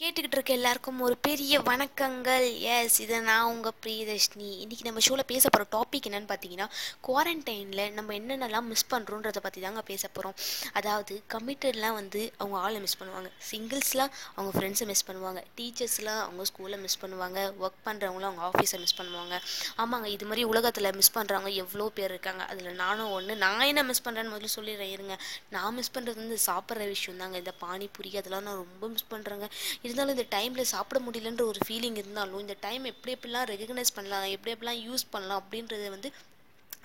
கேட்டுக்கிட்டு இருக்க எல்லாருக்கும் ஒரு பெரிய வணக்கங்கள். எஸ் இதை நான் உங்கள் பிரியதர்ஷினி. இன்றைக்கி நம்ம ஷோவில் பேச போகிற டாபிக் என்னென்னு பார்த்தீங்கன்னா குவாரண்டைனில் நம்ம என்னென்னலாம் மிஸ் பண்ணுறோன்றதை பற்றி தாங்க பேச போகிறோம் அதாவது கமிட்டட்லாம் வந்து அவங்க ஆளை மிஸ் பண்ணுவாங்க. சிங்கிள்ஸ்லாம் அவங்க ஃப்ரெண்ட்ஸை மிஸ் பண்ணுவாங்க. டீச்சர்ஸ்லாம் அவங்க ஸ்கூலை மிஸ் பண்ணுவாங்க. ஒர்க் பண்ணுறவங்களாம் அவங்க ஆஃபீஸை மிஸ் பண்ணுவாங்க. ஆமாங்க இது மாதிரி உலகத்தில் மிஸ் பண்ணுறவங்க எவ்வளோ பேர் இருக்காங்க. அதில் நானும் ஒன்று நான் என்ன மிஸ் பண்ணுறேன்னு முதல்ல சொல்லிடுறேன் இருங்க. நான் மிஸ் பண்ணுறது வந்து சாப்பிட்ற விஷயம் தாங்க இந்த பானிபூரி அதெல்லாம் நான் ரொம்ப மிஸ் பண்ணுறேங்க இருந்தாலும் இந்த டைமில் சாப்பிட முடியலன்ற ஒரு ஃபீலிங் இருந்தாலும் இந்த டைம் எப்படி எப்படிலாம் ரெகக்னைஸ் பண்ணலாம் எப்படி எப்படிலாம் யூஸ் பண்ணலாம் அப்படின்றது வந்து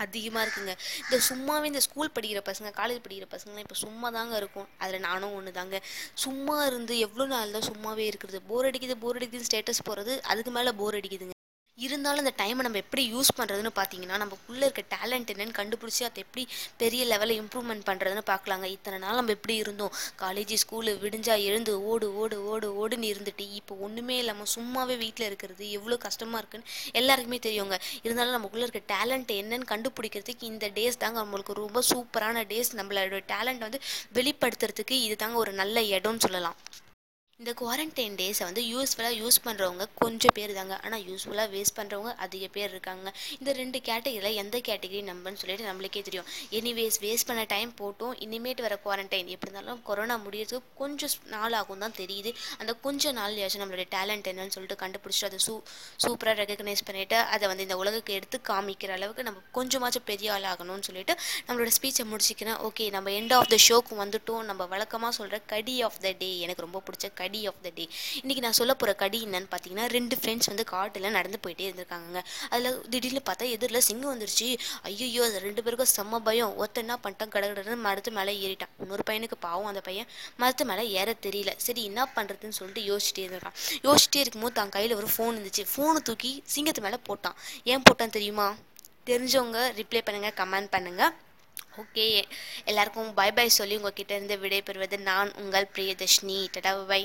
அதிகமாக இருக்குங்க. இந்த சும்மாவே இந்த ஸ்கூல் படிக்கிற பசங்க காலேஜ் படிக்கிற பசங்களாம் இப்போ சும்மா தாங்க இருக்கும். அதில் நானும் ஒன்று தாங்க சும்மா இருந்து எவ்வளோ நாள் தான் சும்மாவே இருக்கிறது? போர் அடிக்குது போர் அடிக்குதுன்னு ஸ்டேட்டஸ் போகிறது அதுக்கு மேலே போர் அடிக்குதுங்க. இருந்தாலும் அந்த டைமை நம்ம எப்படி யூஸ் பண்ணுறதுன்னு பார்த்தீங்கன்னா நமக்குள்ளே இருக்க டேலண்ட் என்னன்னு கண்டுபிடிச்சி அதை எப்படி பெரிய லெவலில் இம்ப்ரூவ்மெண்ட் பண்ணுறதுன்னு பார்க்கலாங்க இத்தனை நாள் நம்ம எப்படி இருந்தோம்? காலேஜ் ஸ்கூலு விடிஞ்சா எழுந்து ஓடு ஓடு ஓடு ஓடுன்னு இருந்துட்டு இப்போ ஒன்றுமே இல்லாமல் சும்மாவே வீட்டில் இருக்கிறது எவ்வளோ கஷ்டமாக இருக்குன்னு எல்லாருக்குமே தெரியுங்க. இருந்தாலும் நமக்குள்ளே இருக்க டேலண்ட் என்னன்னு கண்டுபிடிக்கிறதுக்கு இந்த டேஸ் தாங்க நம்மளுக்கு ரொம்ப சூப்பரான டேஸ் நம்மளோட டேலண்ட் வந்து வெளிப்படுத்துறதுக்கு இது தாங்க ஒரு நல்ல இடம்னு சொல்லலாம். இந்த குவாரண்டைன் டேஸை வந்து யூஸ்ஃபுல்லாக யூஸ் பண்ணுறவங்க கொஞ்சம் பேர் தாங்க ஆனால் யூஸ்ஃபுல்லாக வேஸ்ட் பண்ணுறவங்க அதிக பேர் இருக்காங்க. இந்த ரெண்டு கேட்டகரியில் எந்த கேட்டகரி நம்பன்னு சொல்லிட்டு நம்மளுக்கே தெரியும். எனிவேஸ் வேஸ்ட் பண்ண டைம் போட்டும். இனிமேட்டு வர குவாரண்டைன் எப்படி இருந்தாலும் கொரோனா முடியறதுக்கு கொஞ்சம் நாள் ஆகும் தான் தெரியுது. அந்த கொஞ்சம் நாள்லையாச்சும் நம்மளுடைய டேலண்ட் என்னன்னு சொல்லிட்டு கண்டுபிடிச்சிட்டு அதை சூ சூப்பராக ரெகக்னைஸ் பண்ணிவிட்டு அதை வந்து இந்த உலகுக்கு எடுத்து காமிக்கிற அளவுக்கு நம்ம கொஞ்சமாச்சும் பெரிய ஆள் ஆகணும்னு சொல்லிட்டு நம்மளோட ஸ்பீச்சை முடிச்சிக்கிறேன். ஓகே நம்ம எண்ட் ஆஃப் த ஷோக்கு வந்துட்டோம். நம்ம வழக்கமாக சொல்கிற கடி ஆஃப் த டே எனக்கு ரொம்ப பிடிச்ச கடி கடி ஆஃப் த டே இன்றைக்கி நான் சொல்ல போகிற கடி என்னன்னு பார்த்தீங்கன்னா ரெண்டு ஃப்ரெண்ட்ஸ் வந்து காட்டில் நடந்து போயிட்டே இருந்திருக்காங்க அதில் திடீர்னு பார்த்தா எதிரில் சிங்கம் வந்துருச்சு. ஐயோ அது ரெண்டு பேருக்கும் செம்ம பயம். ஒருத்தன் என்ன பண்ணிட்டான்? கடகடன்னு மரத்து மேலே ஏறிட்டான். இன்னொரு பையனுக்கு பாவம் அந்த பையன். மரத்து மேலே ஏற தெரியல. சரி என்ன பண்ணுறதுன்னு சொல்லிட்டு யோசிச்சிட்டே இருந்திருக்கான். யோசிச்சிட்டே இருக்கும்போது தான் கையில் ஒரு ஃபோன் இருந்துச்சு. ஃபோனை தூக்கி சிங்கத்து மேலே போட்டான். ஏன் போட்டான் தெரியுமா? தெரிஞ்சவங்க ரிப்ளை பண்ணுங்கள் கமெண்ட் பண்ணுங்கள் ஓகே எல்லாருக்கும் பை பை சொல்லி உங்ககிட்ட இருந்து விடைபெறுவது நான் உங்கள் பிரியதர்ஷினி. டடா பை